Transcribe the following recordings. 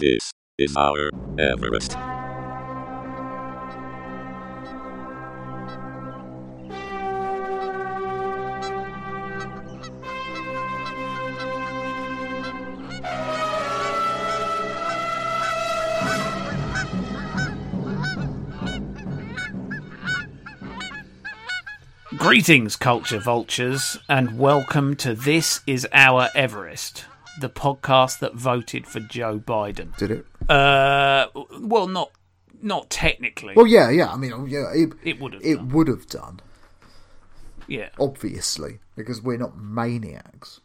This is our Everest. Greetings, culture vultures, and welcome to This Is Our Everest, the podcast that voted for Joe Biden. Did it? Uh, well, not not technically. Well, yeah, yeah. I mean, oh, yeah, it, It would have It done. would have done, yeah, obviously, because we're not maniacs.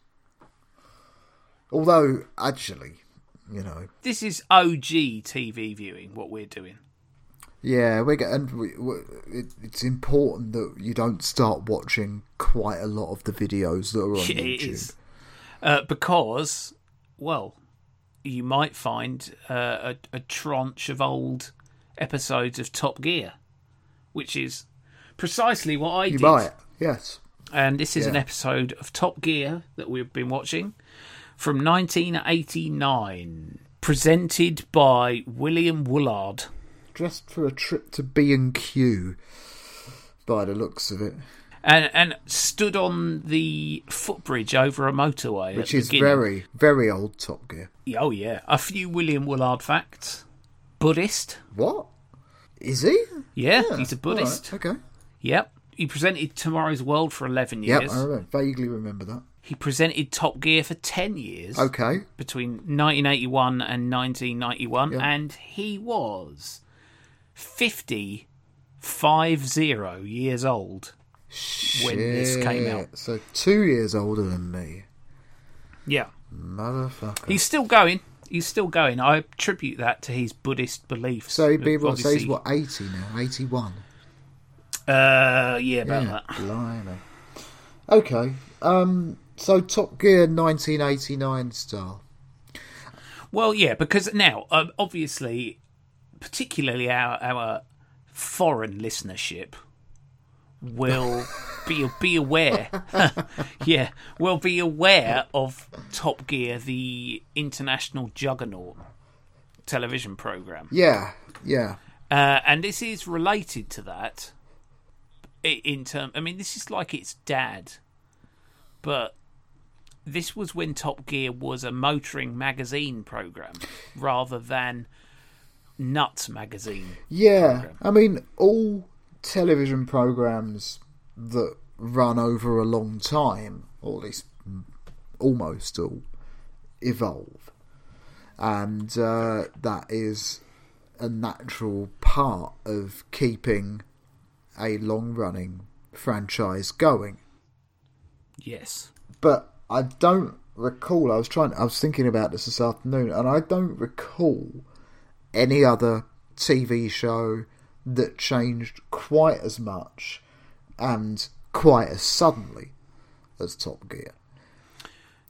Although, actually, you know, this is OG TV viewing. What we're doing. yeah, we're getting. We, we, it, it's important that you don't start watching quite a lot of the videos that are on Yeah, YouTube. It uh, because, well, you might find uh, a, a tranche of old episodes of Top Gear, which is precisely what I You did. might, yes. and this is an episode of Top Gear that we've been watching from 1989, presented by William Woollard. Dressed for a trip to B and Q, by the looks of it, And, and stood on the footbridge over a motorway. which is beginning. very, very old Top Gear. Oh, yeah. A few William Woollard facts. Buddhist. What is he? Yeah, he's a Buddhist. right, okay. Yep. He presented Tomorrow's World for 11 Yep, years. I remember, vaguely remember that. He presented Top Gear for 10 years. Okay. between 1981 and 1991, Yeah. and he was 50, five zero years old when this came out. So two years older than me. Yeah, Motherfucker. he's still going. He's still going. I attribute that to his Buddhist beliefs. so he'd be what? So he's what? Eighty now? Eighty-one. Uh, yeah, about Yeah. that. Blimey. Okay. Um. So Top Gear, nineteen eighty-nine style. Well, yeah, because now, um, obviously, particularly our our foreign listenership will be be aware. yeah, will be aware of Top Gear, the international juggernaut television program, Yeah. Yeah. uh, and this is related to that. In term, I mean, this is like its dad, but this was when Top Gear was a motoring magazine program rather than Nuts magazine. Yeah. program. I mean, all television programs that run over a long time, or at least almost all, evolve, and uh, that is a natural part of keeping a long-running franchise going. Yes. But I don't recall. I was trying. I was thinking about this this afternoon, and I don't recall any other TV show that changed quite as much and quite as suddenly as Top Gear.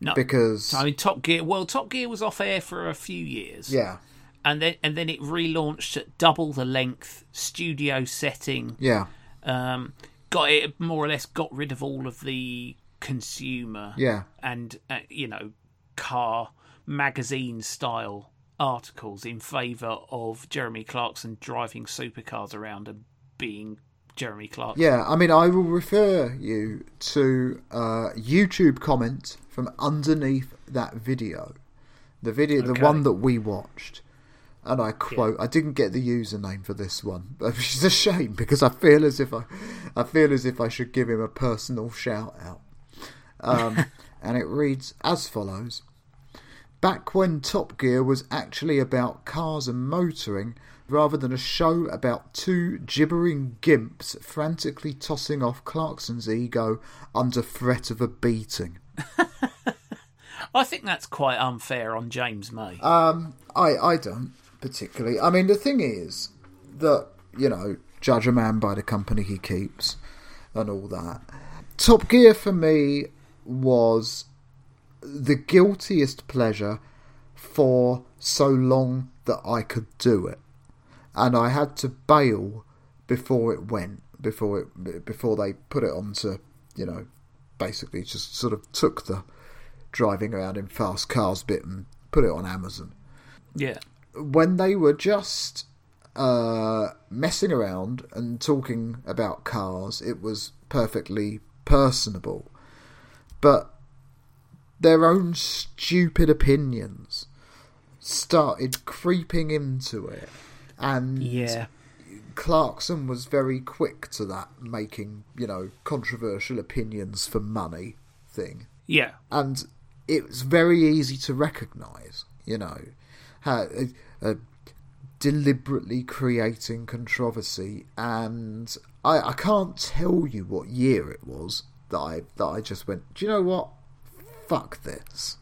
No. Because I mean, Top Gear. Well, Top Gear was off air for a few years. yeah, and then and then it relaunched at double the length studio setting. yeah, Um, got it more or less got rid of all of the consumer yeah, and uh, you know car magazine style articles in favour of Jeremy Clarkson driving supercars around and being Jeremy Clarkson. yeah. I mean, I will refer you to a YouTube comment from underneath that video, the video, the one that we watched. And I quote, I didn't get the username for this one, which is a shame because I feel as if I, I feel as if I should give him a personal shout out. Um, and it reads as follows: Back when Top Gear was actually about cars and motoring, rather than a show about two gibbering gimps frantically tossing off Clarkson's ego under threat of a beating. I think that's quite unfair on James May. Um, I I don't particularly. I mean, the thing is that you know, judge a man by the company he keeps, and all that. Top Gear for me was the guiltiest pleasure for so long that I could do it, and I had to bail before it went, before it before they put it onto, you know, basically just sort of took the driving around in fast cars bit and put it on Amazon. yeah. when they were just uh, messing around and talking about cars, it was perfectly personable. But their own stupid opinions started creeping into it, and Yeah. Clarkson was very quick to that, making you know controversial opinions for money thing, Yeah. and it was very easy to recognise, you know, how uh, uh, deliberately creating controversy, and I, I can't tell you what year it was that I that I just went, do you know what, fuck this.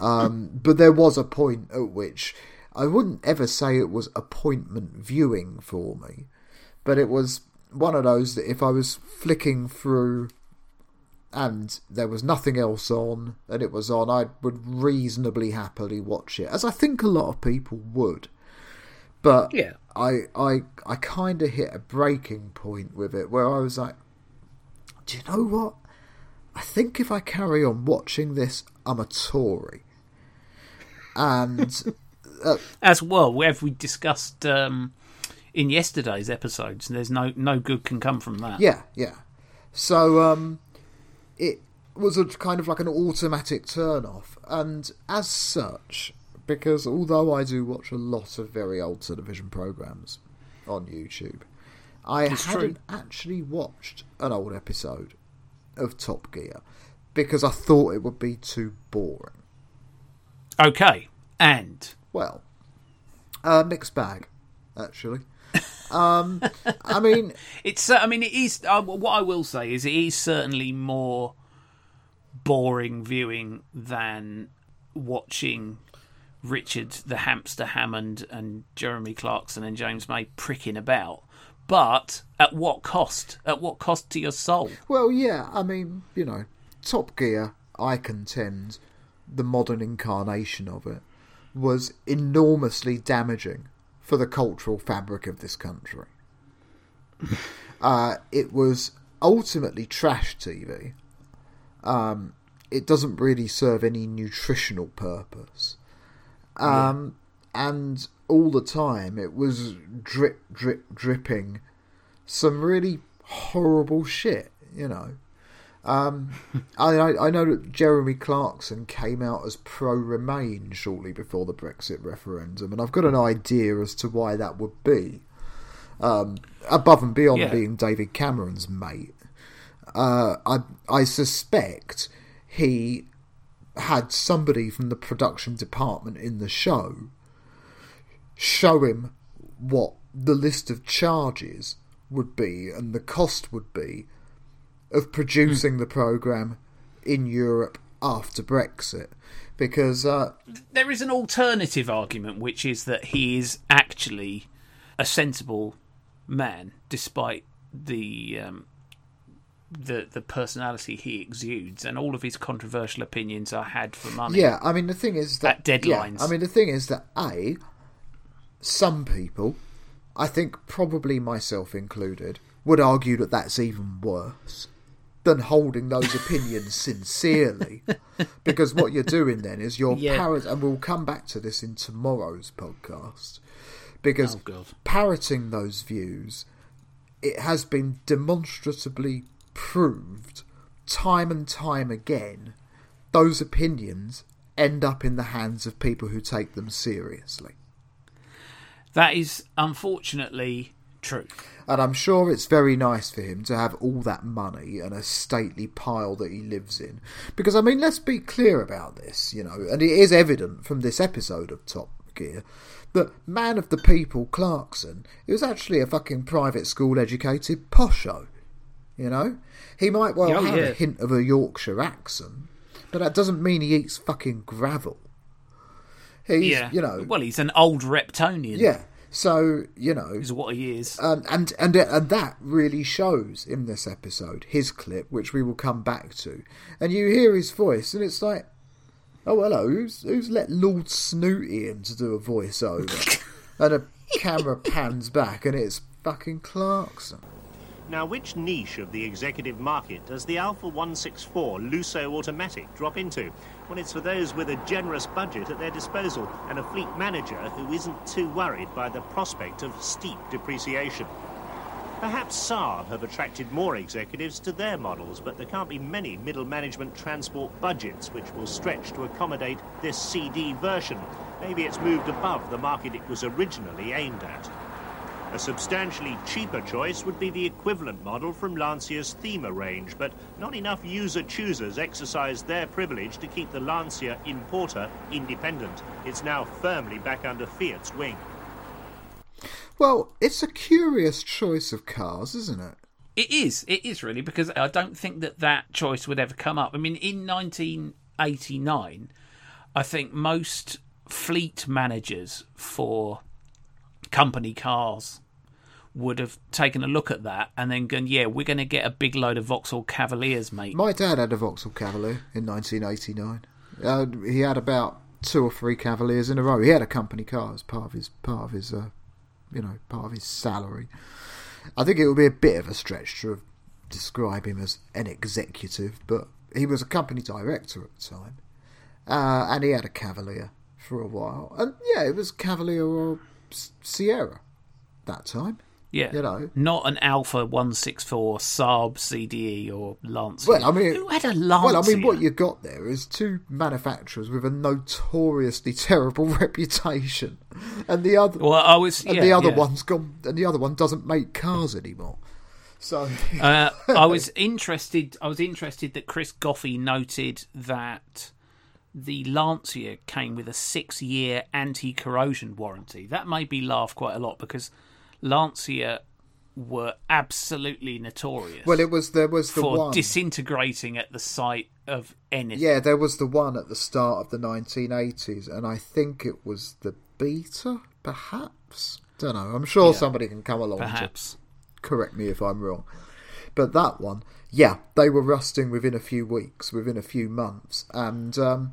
Um, but there was a point at which I wouldn't ever say it was appointment viewing for me, but it was one of those that if I was flicking through and there was nothing else on and it was on, I would reasonably happily watch it, as I think a lot of people would. But Yeah. I I I kind of hit a breaking point with it where I was like, do you know what? I think if I carry on watching this, I'm a Tory. And As well, as we discussed um, in yesterday's episodes, there's no no good can come from that. yeah, yeah. So um, it was a kind of like an automatic turn off, and as such, because although I do watch a lot of very old television programs on YouTube, I It's hadn't actually watched an old episode of Top Gear because I thought it would be too boring. Okay. And Well, uh, mixed bag, actually. Um, I mean, it's. Uh, I mean, it is. Uh, what I will say is, it is certainly more boring viewing than watching Richard the Hamster Hammond and Jeremy Clarkson and James May pricking about. But at what cost? At what cost to your soul? well, yeah. I mean, you know, Top Gear. I contend the modern incarnation of it was enormously damaging for the cultural fabric of this country. uh, it was ultimately trash TV. Um, it doesn't really serve any nutritional purpose. Um, And all the time it was drip, drip, dripping some really horrible shit, you know. Um, I, I know that Jeremy Clarkson came out as pro Remain shortly before the Brexit referendum, and I've got an idea as to why that would be. Um, above and beyond Yeah. being David Cameron's mate, uh, I I suspect he had somebody from the production department in the show show him what the list of charges would be and the cost would be of producing the program in Europe after Brexit, because uh, There is an alternative argument, which is that he is actually a sensible man, despite the um, the the personality he exudes, and all of his controversial opinions are had for money. yeah, I mean the thing is that At deadlines. yeah, I mean the thing is that a some people, I think probably myself included, would argue that that's even worse than holding those opinions sincerely, because what you're doing then is you're Yeah. parrot, and we'll come back to this in tomorrow's podcast, because Oh parroting those views, it has been demonstrably proved time and time again, those opinions end up in the hands of people who take them seriously. That is unfortunately true. And I'm sure it's very nice for him to have all that money and a stately pile that he lives in. Because, I mean, let's be clear about this, you know, and it is evident from this episode of Top Gear that man of the people Clarkson he was actually a fucking private school educated posho. You know? He might well Oh, have yeah. a hint of a Yorkshire accent, but that doesn't mean he eats fucking gravel. He's, yeah. you know, Well, he's an old Reptonian. yeah. So, you know, Is what he is. um, and and and that really shows in this episode his clip, which we will come back to, and you hear his voice, and it's like, oh hello, who's who's let Lord Snooty in to do a voiceover, and a camera pans back, and it's fucking Clarkson. Now, which niche of the executive market does the Alfa 164 Lusso Automatic drop into? Well, it's for those with a generous budget at their disposal and a fleet manager who isn't too worried by the prospect of steep depreciation. Perhaps Saab have attracted more executives to their models, but there can't be many middle management transport budgets which will stretch to accommodate this CD version. Maybe it's moved above the market it was originally aimed at. A substantially cheaper choice would be the equivalent model from Lancia's Thema range, but not enough user choosers exercise their privilege to keep the Lancia importer independent. It's now firmly back under Fiat's wing. Well, it's a curious choice of cars, isn't it? It is. It is really because I don't think that that choice would ever come up. I mean, in 1989, I think most fleet managers for company cars would have taken a look at that and then gone, yeah, we're going to get a big load of Vauxhall Cavaliers, mate. My dad had a Vauxhall Cavalier in 1989. Uh, he had about two or three Cavaliers in a row. He had a company car as part of his part of his, uh, you know, part of his salary. I think it would be a bit of a stretch to describe him as an executive, but he was a company director at the time, uh, and he had a Cavalier for a while. And yeah, it was Cavalier or Sierra that time. Yeah, you know, not an Alfa One Six Four Saab CDE or Lancia. Well, I mean, who had a Lancia? Well, I mean, what you got there is two manufacturers with a notoriously terrible reputation, and the other. Well, I was, and yeah, the other yeah. one's gone, and the other one doesn't make cars anymore. So, uh, I was interested. I was interested that Chris Goffey noted that the Lancia came with a six-year anti-corrosion warranty. That made me laugh quite a lot because Lancia were absolutely notorious. Well, it was there was the for one disintegrating at the sight of anything. Yeah, there was the one at the start of the 1980s, and I think it was the Beta, perhaps. Don't know. I'm sure Yeah. somebody can come along Perhaps. correct me if I'm wrong. But that one, yeah, they were rusting within a few weeks, within a few months, and um,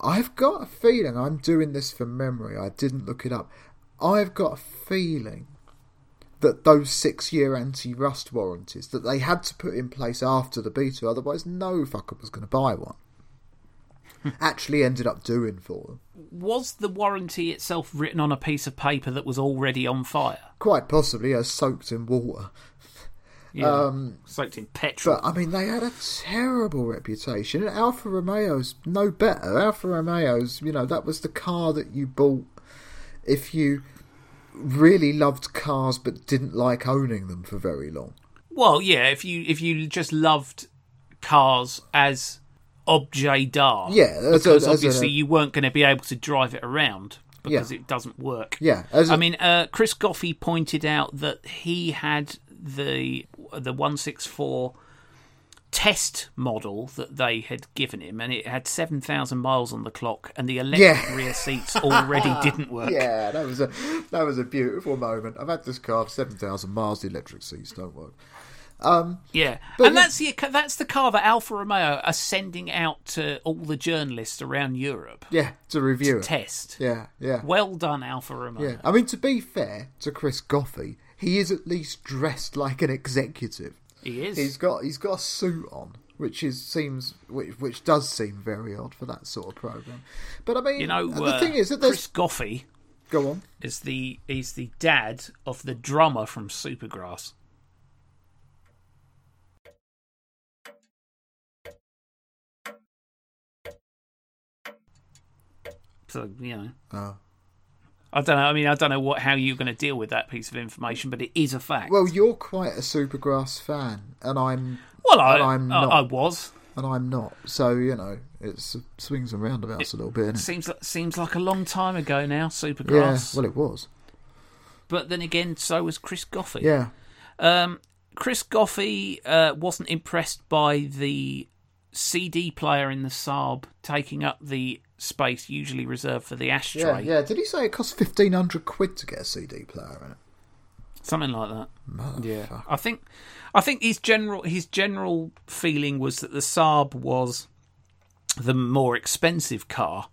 I've got a feeling I'm doing this from memory. I didn't look it up. I've got a feeling that those six-year anti-rust warranties that they had to put in place after the beta, otherwise no fucker was going to buy one. Actually, ended up doing for them. Was the warranty itself written on a piece of paper that was already on fire? Quite possibly, as soaked in water. Yeah, Um, soaked in petrol. But I mean, they had a terrible reputation. And Alfa Romeo's no better. Alfa Romeo's, you know, that was the car that you bought if you really loved cars but didn't like owning them for very long. Well, yeah, if you if you just loved cars as objet d'art, Yeah, as a- because as a- obviously you weren't going to be able to drive it around because Yeah. it doesn't work. Yeah, as a- I mean, uh, Chris Goffey pointed out that he had the the one six four test model that they had given him, and it had seven thousand miles on the clock, and the electric Yeah. rear seats already didn't work. Yeah, that was a that was a beautiful moment. I've had this car for seven thousand miles. The electric seats don't work. Um, Yeah, and that's the that's the car that Alfa Romeo are sending out to all the journalists around Europe yeah, to review to it. test. Yeah, yeah, Well done, Alfa Romeo. yeah. I mean, to be fair to Chris Goffey, he is at least dressed like an executive. He is. He's got he's got a suit on, which is seems which which does seem very odd for that sort of program. But I mean, you know, the uh, thing is that Chris there's Goffey go on. is the is the dad of the drummer from Supergrass. So you know, Oh. I don't know. I mean, I don't know what how you're going to deal with that piece of information, but it is a fact. Well, you're quite a Supergrass fan, and I'm well, I, I'm not. I was. and I'm not. So you know, it swings and roundabouts a little bit. Isn't it? Seems seems like a long time ago now, Yeah, Supergrass. well, it was. but then again, so was Chris Goffey. Yeah, Um, Chris Goffey uh, wasn't impressed by the CD player in the Saab taking up the space usually reserved for the ashtray. yeah. yeah. Did he say it cost fifteen hundred quid to get a CD player in it? Something like that. Yeah, I think, I think his general his general feeling was that the Saab was the more expensive car,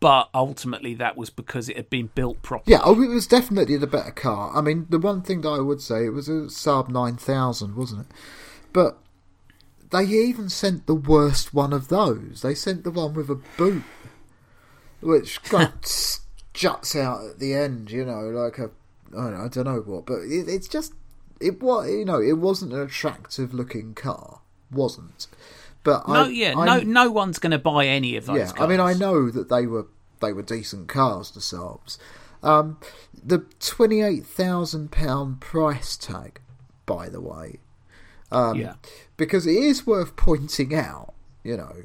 but ultimately that was because it had been built properly. Yeah, oh, it was definitely the better car. I mean, the one thing that I would say, it was a Saab 9000, wasn't it? But they even sent the worst one of those. They sent the one with a boot, which juts out at the end, you know, like a, I don't know, I don't know what, but it, it's just, it was, you know, it wasn't an attractive looking car. Wasn't. But no, I, yeah, I, no, no one's going to buy any of those. yeah, I mean, I know that they were they were decent cars, the Saabs. Um, the twenty eight thousand pound price tag, by the way, um, yeah, because it is worth pointing out, you know,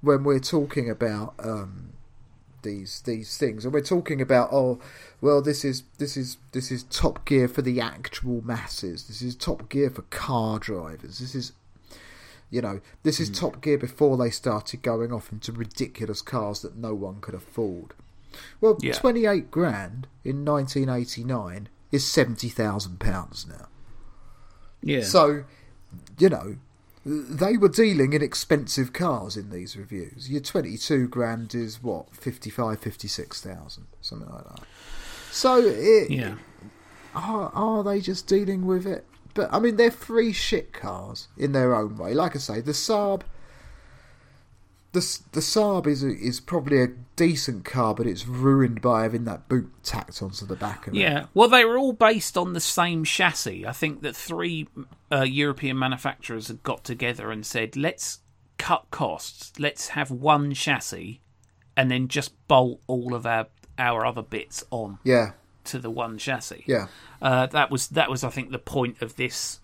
when we're talking about um, these these things, and we're talking about oh, well, this is this is this is Top Gear for the actual masses. This is Top Gear for car drivers. This is you know, this is Top Gear before they started going off into ridiculous cars that no one could afford. Well, Yeah. 28 grand in 1989 is 70,000 pounds now. yeah. So, you know, they were dealing in expensive cars in these reviews. Your 22 grand is what, 55, 56,000, something like that. So, it, yeah, are, are they just dealing with it? But I mean, they're free shit cars in their own way. Like I say, the Saab, the the Saab is a, is probably a decent car, but it's ruined by having that boot tacked onto the back of it. yeah. Well, they were all based on the same chassis. I think that three uh, European manufacturers had got together and said, "Let's cut costs. Let's have one chassis, and then just bolt all of our our other bits on yeah, to the one chassis." yeah. Uh, that was that was I think the point of this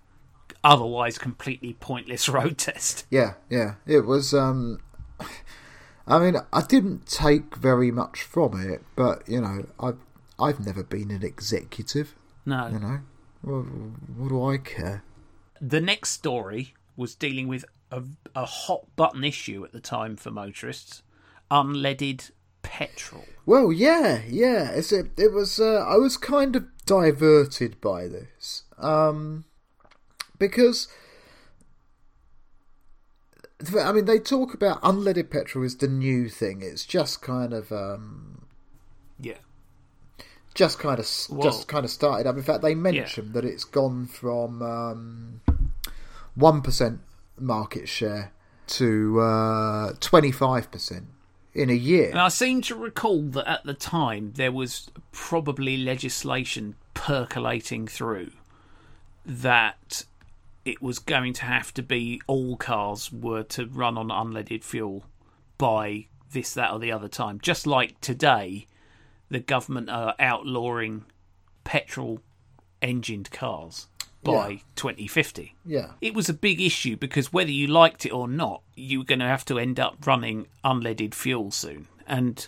otherwise completely pointless road test. Yeah, yeah. It was. um I mean, I didn't take very much from it, but you know, I've I've never been an executive. No. You know, what, what do I care? The next story was dealing with a, a hot button issue at the time for motorists: unleaded petrol. Well, yeah, yeah. It's a, it was. Uh, I was kind of diverted by this um, because. I mean, they talk about unleaded petrol is the new thing. It's just kind of, um, Yeah. just kind of, just kind of started up. In fact, they mentioned that it's gone from um, one market share to uh, twenty five percent in a year. And I seem to recall that at the time there was probably legislation percolating through that it was going to have to be all cars were to run on unleaded fuel by this, that, or the other time. Just like today, the government are outlawing petrol engined cars by Yeah. 2050 yeah. it was a big issue because whether you liked it or not, you were going to have to end up running unleaded fuel soon. And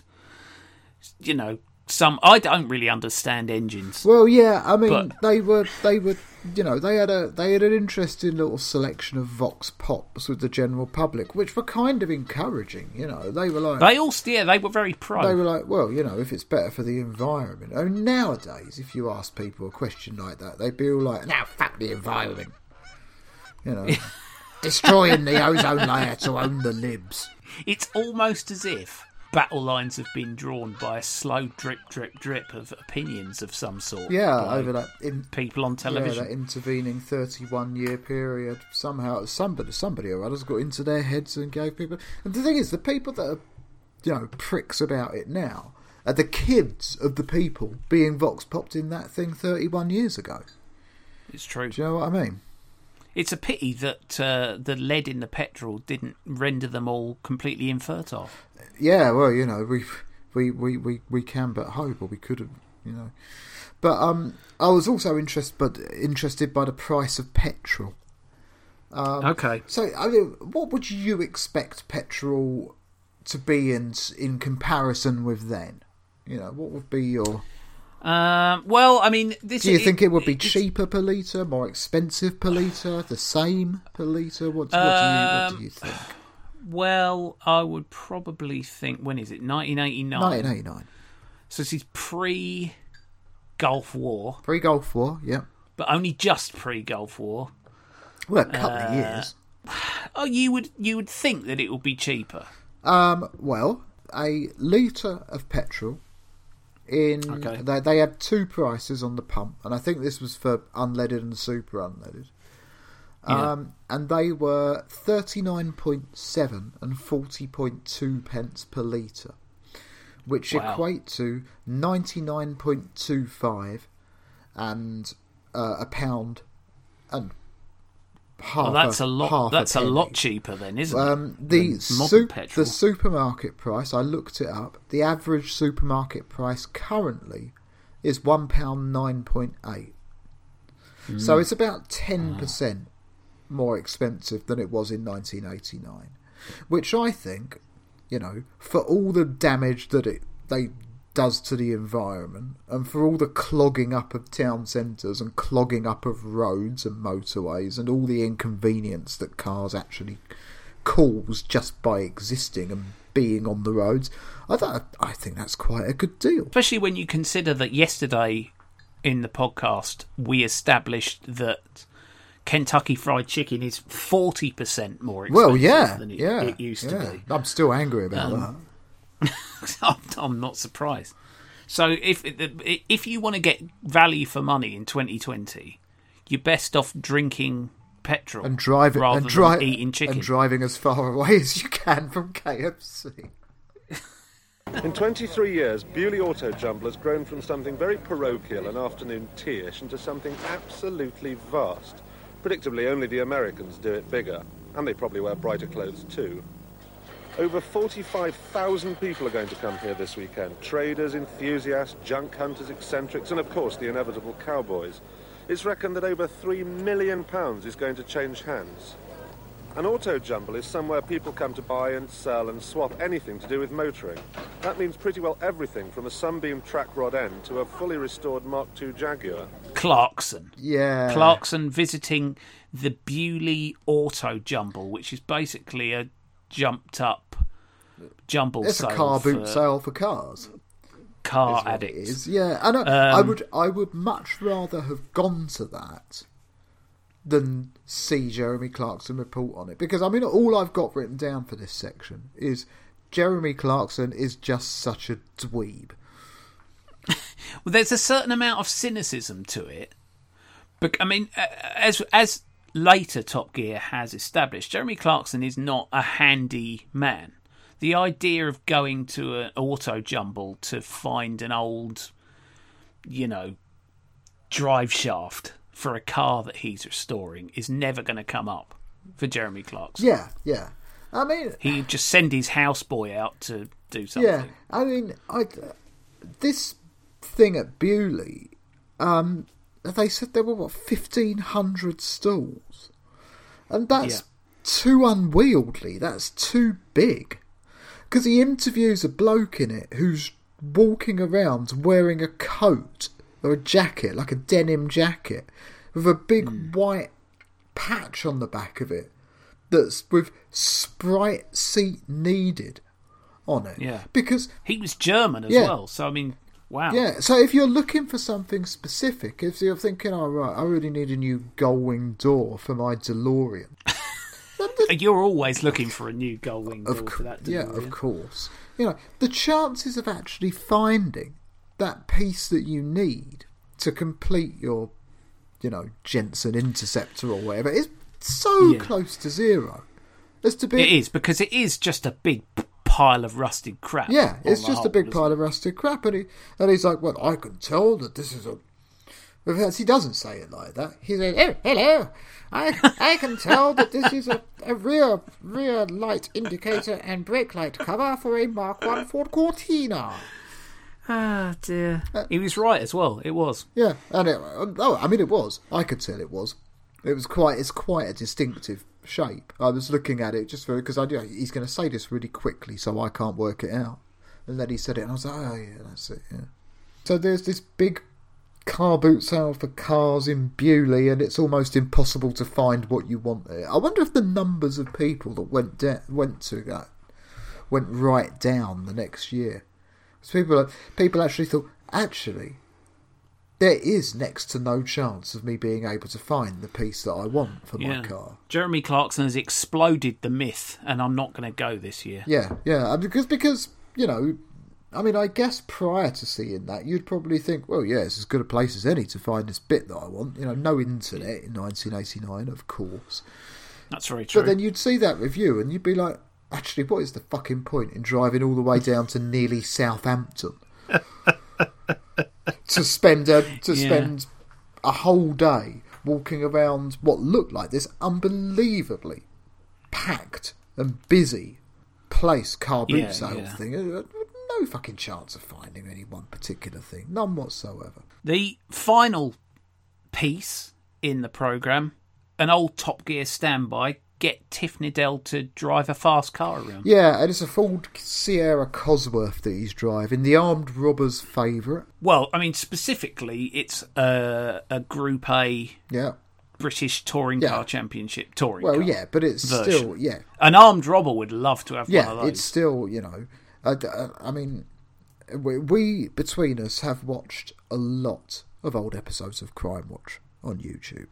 you know, some I don't really understand engines. Well, yeah, I mean, But- they were they were you know they had a they had an interesting little selection of vox pops with the general public, which were kind of encouraging. You know, they were like They all, yeah, they were very pro. they were like, well, you know, if it's better for the environment. I mean, nowadays, if you ask people a question like that, they'd be all like, "Now, fuck the environment," you know, destroying the ozone layer to own the libs. It's almost as if battle lines have been drawn by a slow drip, drip, drip of opinions of some sort. Yeah, over that in, people on television. Yeah, that intervening 31 year period. Somehow, somebody, somebody or others got into their heads and gave people. And the thing is, the people that are, you know, pricks about it now are the kids of the people being vox popped in that thing 31 years ago. it's true. Do you know what I mean? It's a pity that uh, the lead in the petrol didn't render them all completely infertile. Yeah, well, you know, we we we we, we can but hope, or we could have, you know. But um, I was also interested, but interested by the price of petrol. Um, okay. So, I mean, what would you expect petrol to be in in comparison with then? You know, what would be your? Um, well, I mean, this. Do you think it would be cheaper per liter, more expensive per liter, the same per liter? What, what do you what do Um, you think? Well, I would probably think when is it? 1989. Nineteen eighty nine, So this is pre Gulf War, pre Gulf War, yeah. but only just pre Gulf War. Well, a couple Uh, of years. Oh, you would you would think that it would be cheaper. Um, well, a litre of petrol in Okay. they, they had two prices on the pump and I think this was for unleaded and super unleaded. Yeah. Um, and they were 39.7 and 40.2 pence per litre, which Wow. equate to 99.25 and uh, a pound and half Well, that's a lot. half That's a, penny. lot cheaper then, isn't Um, it? the than su- petrol. the supermarket price, I looked it up. The average supermarket price currently is one pound nine point eight. So Hmm. it's about ten percent more expensive than it was in 1989, which I think, you know, for all the damage that it they does to the environment and for all the clogging up of town centres and clogging up of roads and motorways and all the inconvenience that cars actually cause just by existing and being on the roads, I th- I think that's quite a good deal. Especially when you consider that yesterday in the podcast we established that Kentucky Fried Chicken is forty percent more expensive Well, yeah, than it, yeah, it used yeah. to be. I'm still angry about Um, that. I'm, I'm not surprised. So if if you want to get value for money in 2020, you're best off drinking petrol and driving rather and, dri- than eating chicken. and driving as far away as you can from KFC. In 23 years, Beaulieu Auto Jumble has grown from something very parochial and afternoon tea-ish into something absolutely vast. Predictably, only the Americans do it bigger, and they probably wear brighter clothes too. Over 45,000 people are going to come here this weekend. Traders, enthusiasts, junk hunters, eccentrics, and of course the inevitable cowboys. It's reckoned that over £3 million pounds is going to change hands. An auto jumble is somewhere people come to buy and sell and swap anything to do with motoring. That means pretty well everything from a Sunbeam track rod end to a fully restored Mark II Jaguar. Clarkson. Yeah, Clarkson visiting the Beaulieu Auto Jumble, which is basically a jumped up jumble It's a car boot for sale for cars. car is what it addicts. Yeah, and I, I Um, would I would much rather have gone to that than see Jeremy Clarkson report on it because I mean all I've got written down for this section is Jeremy Clarkson is just such a dweeb. Well, there's a certain amount of cynicism to it. But I mean, as as later Top Gear has established, Jeremy Clarkson is not a handy man. The idea of going to an auto jumble to find an old, you know, drive shaft for a car that he's restoring is never going to come up for Jeremy Clarkson. Yeah, yeah. I mean, He'd just send his houseboy out to do something. yeah. I mean, I this thing at Beaulieu, um, they said there were what fifteen hundred stalls, and that's Yeah. too unwieldy. That's too big. Because he interviews a bloke in it who's walking around wearing a coat or a jacket, like a denim jacket, with a big Hmm. white patch on the back of it that's with Sprite seat needed on it. Yeah. Because He was German as Yeah. well, so I mean, wow. yeah, so if you're looking for something specific, if you're thinking, "All right, I really need a new gull-wing door for my DeLorean," You're always looking for a new gold wing of for that. yeah, DeLorean. of course, you know the chances of actually finding that piece that you need to complete your, you know, Jensen Interceptor or whatever is so Yeah. close to zero. As to be, It is because it is just a big pile of rusted crap. Yeah, it's just whole, a big pile it? of rusted crap, and, he, and he's like, "Well, I can tell that this is a." In fact, he doesn't say it like that. He says, "Oh, hello, I I can tell that this is a, a rear rear light indicator and brake light cover for a Mark One Ford Cortina." Ah dear. he was right as well. It was. Yeah, and it, oh, I mean, it was. I could tell it was. It was quite. It's quite a distinctive shape. I was looking at it just for because I knew he's going to say this really quickly, so I can't work it out. And then he said it, and I was like, oh yeah, that's it. Yeah. So there's this big car boot sale for cars in Beaulieu, and it's almost impossible to find what you want there. I wonder if the numbers of people that went da- went to that went right down the next year. 'Cause people people actually thought actually there is next to no chance of me being able to find the piece that I want for my car. Jeremy Clarkson has exploded the myth, and I'm not going to go this year. Yeah, yeah, because because you know, I mean, I guess prior to seeing that, you'd probably think, well, yeah, it's as good a place as any to find this bit that I want. You know, no internet in 1989, of course. That's very true. But then you'd see that review and you'd be like, actually, what is the fucking point in driving all the way down to nearly Southampton to spend a to Yeah. spend a whole day walking around what looked like this unbelievably packed and busy place car boot Yeah, sale yeah. thing? No fucking chance of finding any one particular thing, none whatsoever. The final piece in the program, an old Top Gear standby, get Tiff Needell to drive a fast car around. Yeah, and it's a Ford Sierra Cosworth that he's driving, the armed robber's favourite. Well, I mean, specifically, it's a, a Group A Yeah. British Touring Yeah. Car Championship touring Well, yeah, but it's version. still yeah, An armed robber would love to have yeah, one of those. it's still you know. I, uh, I mean, we, we between us have watched a lot of old episodes of Crime Watch on YouTube.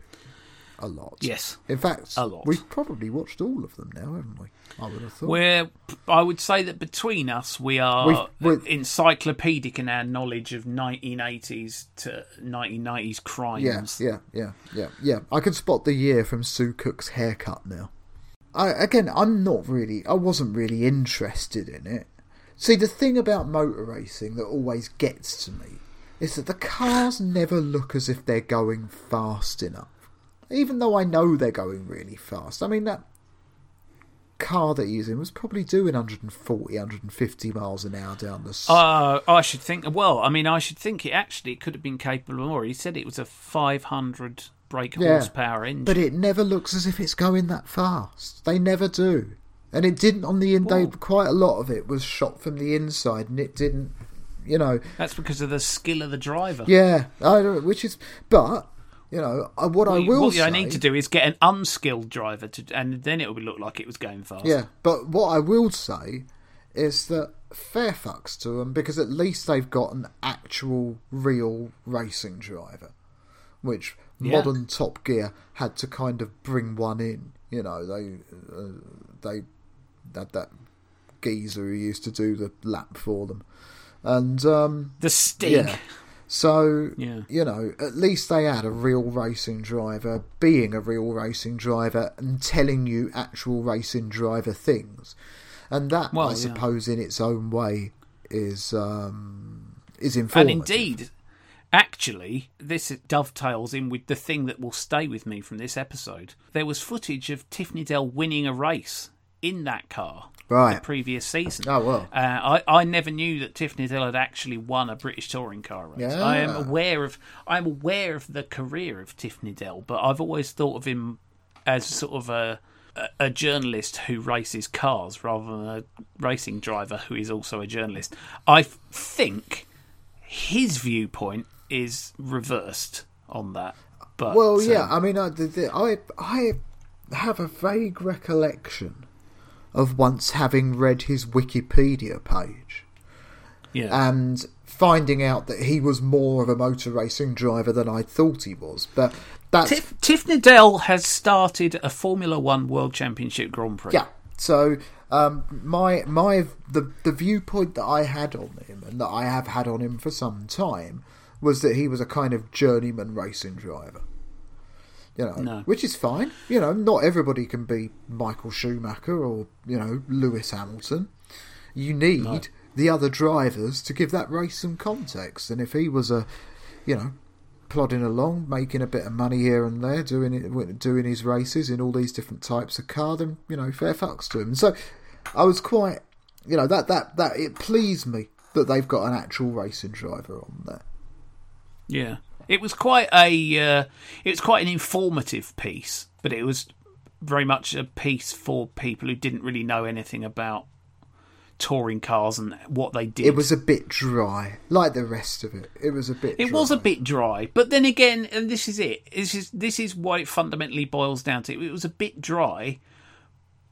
A lot. Yes. In fact, A lot. We've probably watched all of them now, haven't we? I would have thought. We're, I would say that between us, we are We've- encyclopedic in our knowledge of 1980s to 1990s crimes. Yeah, yeah, yeah, yeah, yeah. I can spot the year from Sue Cook's haircut now. I again, I'm not really. I wasn't really interested in it. See, the thing about motor racing that always gets to me is that the cars never look as if they're going fast enough. Even though I know they're going really fast. I mean, that car that he's in was probably doing 140, 150 miles an hour down the Uh, I should think. Well, I mean, I should think it actually could have been capable of more. He said it was a 500 brake Yeah, horsepower engine. But it never looks as if it's going that fast. They never do. And it didn't on the in they quite a lot of it was shot from the inside and it didn't you know That's because of the skill of the driver. yeah I don't, which is but you know I- what I What, will what say I need to do is get an unskilled driver to, and then it will look like it was going fast. yeah but what I will say is that fair fucks to them because at least they've got an actual real racing driver which Yeah. modern Top Gear had to kind of bring one in. You know, they uh, they had that geezer who used to do the lap for them, and um, The Stig. yeah. So Yeah. you know, at least they had a real racing driver being a real racing driver and telling you actual racing driver things, and that Well, I yeah. suppose in its own way is um, is And indeed, actually, this dovetails in with the thing that will stay with me from this episode. There was footage of Tiff Needell winning a race in that car the right? previous season. Oh well. Uh, I, I never knew that Tiff Needell had actually won a British touring car race. Yeah. I am aware of I'm aware of the career of Tiff Needell, but I've always thought of him as sort of a a- journalist who races cars rather than a racing driver who is also a journalist. I think his viewpoint is reversed on that. But Well, yeah. um, I mean, I, the, the, I I have a vague recollection of once having read his Wikipedia page yeah. and finding out that he was more of a motor racing driver than I thought he was. But that's Tiff- Tiffany Dell has started a Formula One World Championship Grand Prix. yeah. So um, my my the the viewpoint that I had on him and that I have had on him for some time was that he was a kind of journeyman racing driver. You know, No. which is fine. You know, not everybody can be Michael Schumacher or you know Lewis Hamilton. You need the other drivers to give that race some context. And if he was a, you know, plodding along, making a bit of money here and there, doing it, doing his races in all these different types of car, then you know, fair fucks to him. So I was quite, you know, that that that it pleased me that they've got an actual racing driver on there. Yeah, it was quite a uh, it was quite an informative piece, but it was very much a piece for people who didn't really know anything about touring cars and what they did. It was a bit dry, like the rest of it. It was a bit. It dry. was a bit dry, but then again, and this is it. This is this is what it fundamentally boils down to. It was a bit dry,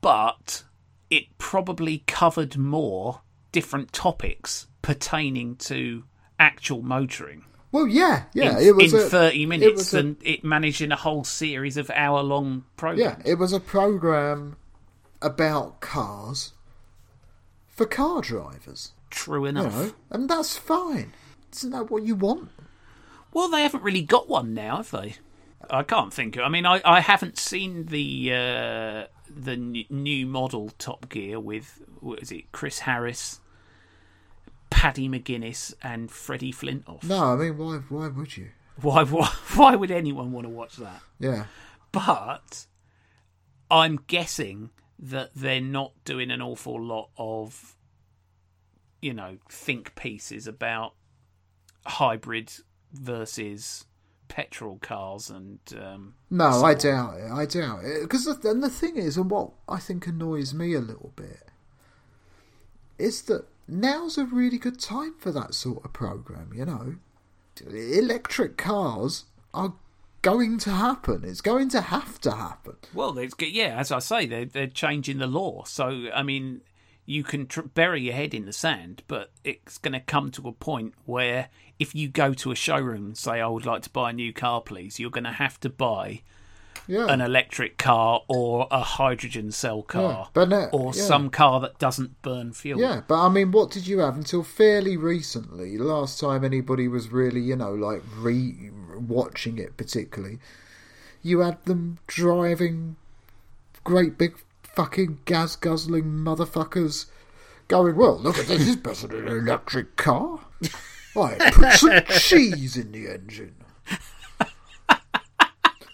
but it probably covered more different topics pertaining to actual motoring. Well, yeah, yeah. in, it was in a, 30 it minutes was a- than it managed in a whole series of hour long programs. Yeah, it was a program about cars for car drivers. True You enough. know, and that's fine. Isn't that what you want? Well, they haven't really got one now, have they? I can't think. Of, I mean, I, I haven't seen the uh, the n- new model Top Gear with what is it? Chris Harris, Paddy McGuinness, and Freddie Flintoff. No, I mean, why? Why would you? Why, why? Why would anyone want to watch that? Yeah, But I'm guessing that they're not doing an awful lot of, you know, think pieces about hybrid versus petrol cars and um, no, so I on. doubt it. I doubt it. Because the, and the thing is, and what I think annoys me a little bit, is that now's a really good time for that sort of program. You know, electric cars are going to happen. It's going to have to happen. Well, it's, yeah, as I say, they're, they're changing the law. So, I mean, you can tr- bury your head in the sand, but it's going to come to a point where if you go to a showroom and say, I would like to buy a new car, please, you're going to have to buy Yeah, an electric car or a hydrogen cell car but no- or yeah. some car that doesn't burn fuel. Yeah, but I mean, what did you have until fairly recently? Last time anybody was really, you know, like re watching it particularly, you had them driving great big fucking gas guzzling motherfuckers going, well, look at this, better than an electric car. I put some cheese in the engine.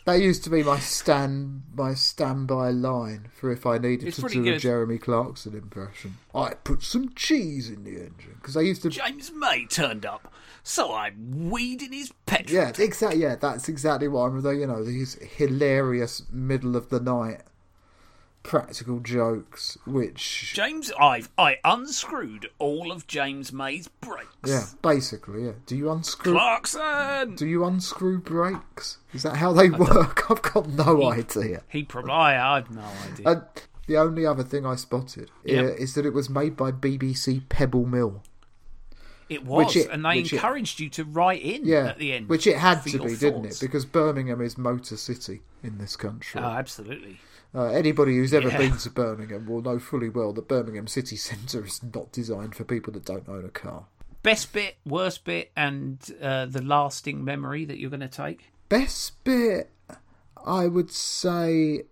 That used to be my stand my standby line for if I needed It's to do a. Jeremy Clarkson impression. I put some cheese in the engine because I used to. James May turned up, so I'm weeding his petrol. Yeah, exactly. Yeah, that's exactly what I'm. You know, these hilarious middle of the night practical jokes, which James, I've I unscrewed all of James May's brakes. yeah, basically, yeah. Do you unscrew? Clarkson. Do you unscrew brakes? Is that how they work? I've got no idea. He probably. I, I have no idea. And the only other thing I spotted Yep. uh, is that it was made by BBC Pebble Mill. it was, it- and they which it- encouraged you to write in Yeah, at the end, which it had to be, didn't it? Because Birmingham is Motor City in this country. Oh, absolutely. Uh, anybody who's ever Yeah. been to Birmingham will know fully well that Birmingham city centre is not designed for people that don't own a car. Best bit, worst bit, and uh, the lasting memory that you're going to take. Best bit, I would say,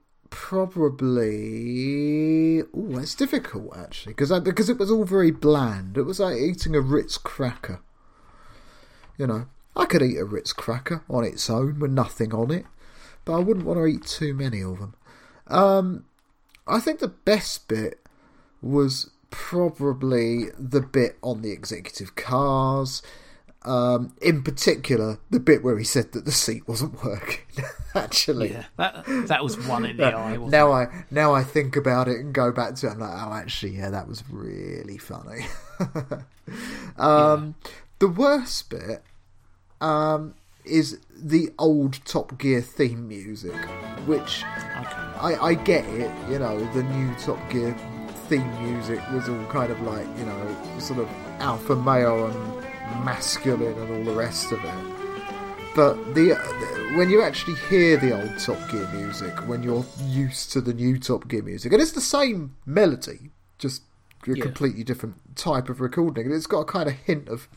probably. Oh, it's difficult actually because because it was all very bland. It was like eating a Ritz cracker. You know, I could eat a Ritz cracker on its own with nothing on it, but I wouldn't want to eat too many of them. Um, I think the best bit was probably the bit on the executive cars. Um, in particular, the bit where he said that the seat wasn't working. Actually, Yeah, that that was one in the eye. Wasn't now it? I now I think about it and go back to it. I'm like, oh, actually, yeah, that was really funny. um, The worst bit um, is the old Top Gear theme music, which I, I get it. You know, the new Top Gear theme music was all kind of like you know, sort of alpha male and masculine and all the rest of it. But the, when you actually hear the old Top Gear music, when you're used to the new Top Gear music, and it's the same melody, just a Yeah. completely different type of recording, and it's got a kind of hint of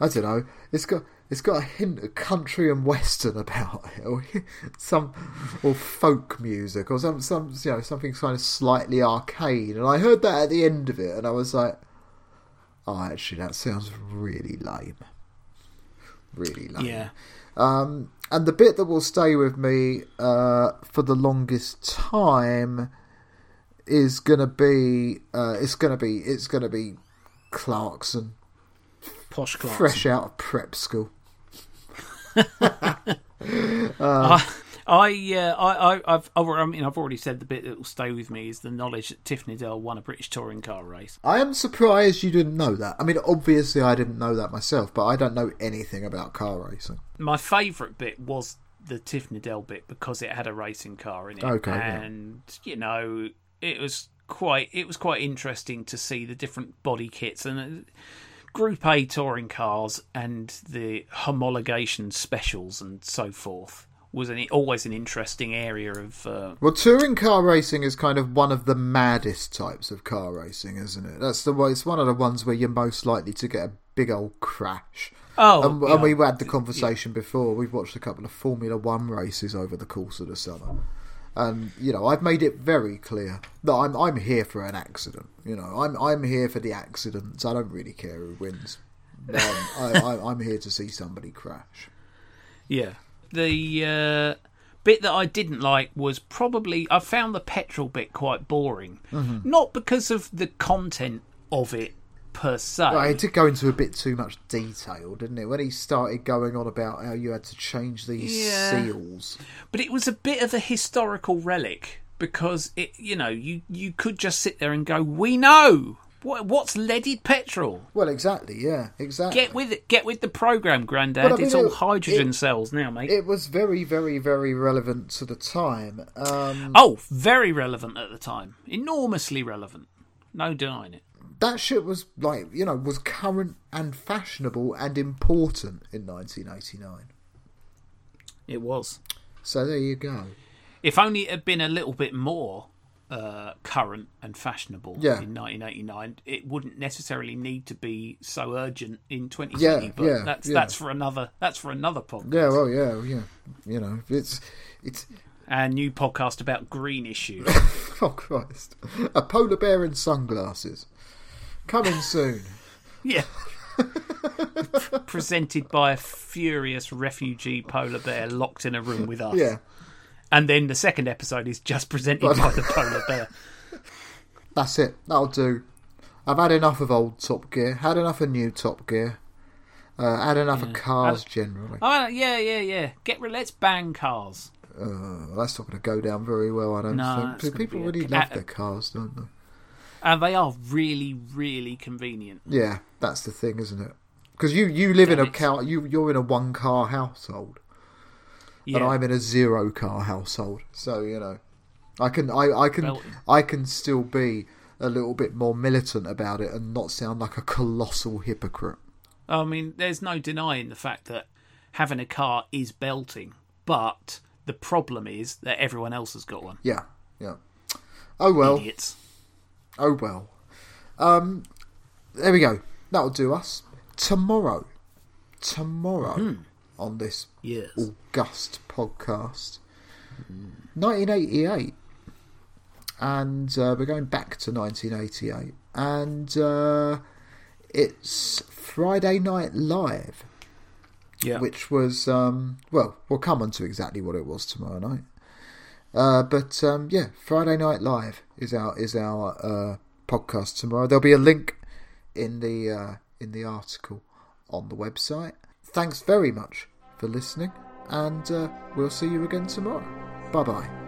I don't know. It's got it's got a hint of country and western about it, or some or folk music, or some some you know something kind of slightly arcade. And I heard that at the end of it, and I was like, "Oh, actually, that sounds really lame, really lame." yeah, Um, and the bit that will stay with me uh, for the longest time is gonna be uh, it's gonna be it's gonna be Clarkson, posh Clarkson. fresh out of prep school. I, I, uh, I, I, I've, I mean, I've already said the bit that will stay with me is the knowledge that Tiff Needell won a British touring car race. I am surprised you didn't know that. I mean, obviously I didn't know that myself, but I don't know anything about car racing. My favourite bit was the Tiff Needell bit because it had a racing car in it, Okay, yeah. and you know, it was quite, it was quite interesting to see the different body kits and. Uh, Group A touring cars and the homologation specials and so forth was an, always an interesting area of. Uh, Well, touring car racing is kind of one of the maddest types of car racing, isn't it? That's the way. It's one of the ones where you're most likely to get a big old crash. oh, and, yeah. and we had the conversation before. We've watched a couple of Formula One races over the course of the summer, and you know I've made it very clear that I'm I'm here for an accident. You know I'm I'm here for the accidents. I don't really care who wins. Um, I, I, I'm here to see somebody crash. Yeah. The uh, bit that I didn't like was probably I found the petrol bit quite boring. Mm-hmm. Not because of the content of it per se. Well, it did go into a bit too much detail, didn't it? When he started going on about how you had to change these Yeah. seals. But it was a bit of a historical relic because it, you know, you you could just sit there and go, "We know what what's leaded petrol. Well, exactly. Yeah, exactly. Get with it. Get with the program, Grandad. Well, I mean, it's all it- hydrogen it- cells now, mate. It was very, very, very relevant to the time. Um, oh, very relevant at the time. Enormously relevant. No denying it. That shit was like you know was current and fashionable and important in 1989. It was. So there you go. If only it had been a little bit more uh, current and fashionable Yeah. in 1989, it wouldn't necessarily need to be so urgent in 2020. Yeah, but yeah, that's yeah. that's for another that's for another podcast. Yeah, well, yeah, yeah. You know, it's it's Our new podcast about green issues. oh Christ, a polar bear in sunglasses coming soon. yeah. Presented by a furious refugee polar bear locked in a room with us. Yeah, And then the second episode is just presented by the polar bear. that's it. That'll do. I've had enough of old Top Gear. Had enough of new Top Gear. Uh, had enough of cars generally. Oh, yeah, yeah, yeah. Get let's ban cars. Uh, that's not going to go down very well. I don't No, think. People be a really cat- love their cars, don't they? And they are really, really convenient. Yeah, that's the thing, isn't it? Because you, you live in a car, you you're in a one car household, Yeah. and I'm in a zero car household. So you know, I can I, I can I can still be a little bit more militant about it and not sound like a colossal hypocrite. I mean, there's no denying the fact that having a car is belting, but the problem is that everyone else has got one. Yeah, yeah. Oh well, Idiots. Oh well. Um, there we go. That'll do us. Tomorrow, tomorrow on this Yes. august podcast. 1988. And uh, we're going back to 1988. And uh, it's Friday Night Live, Yeah. which was, um, well, we'll come on to exactly what it was tomorrow night. Uh, but um, yeah, Friday Night Live is our is our uh, podcast tomorrow. There'll be a link in the uh, in the article on the website. Thanks very much for listening, and uh, we'll see you again tomorrow. Bye bye.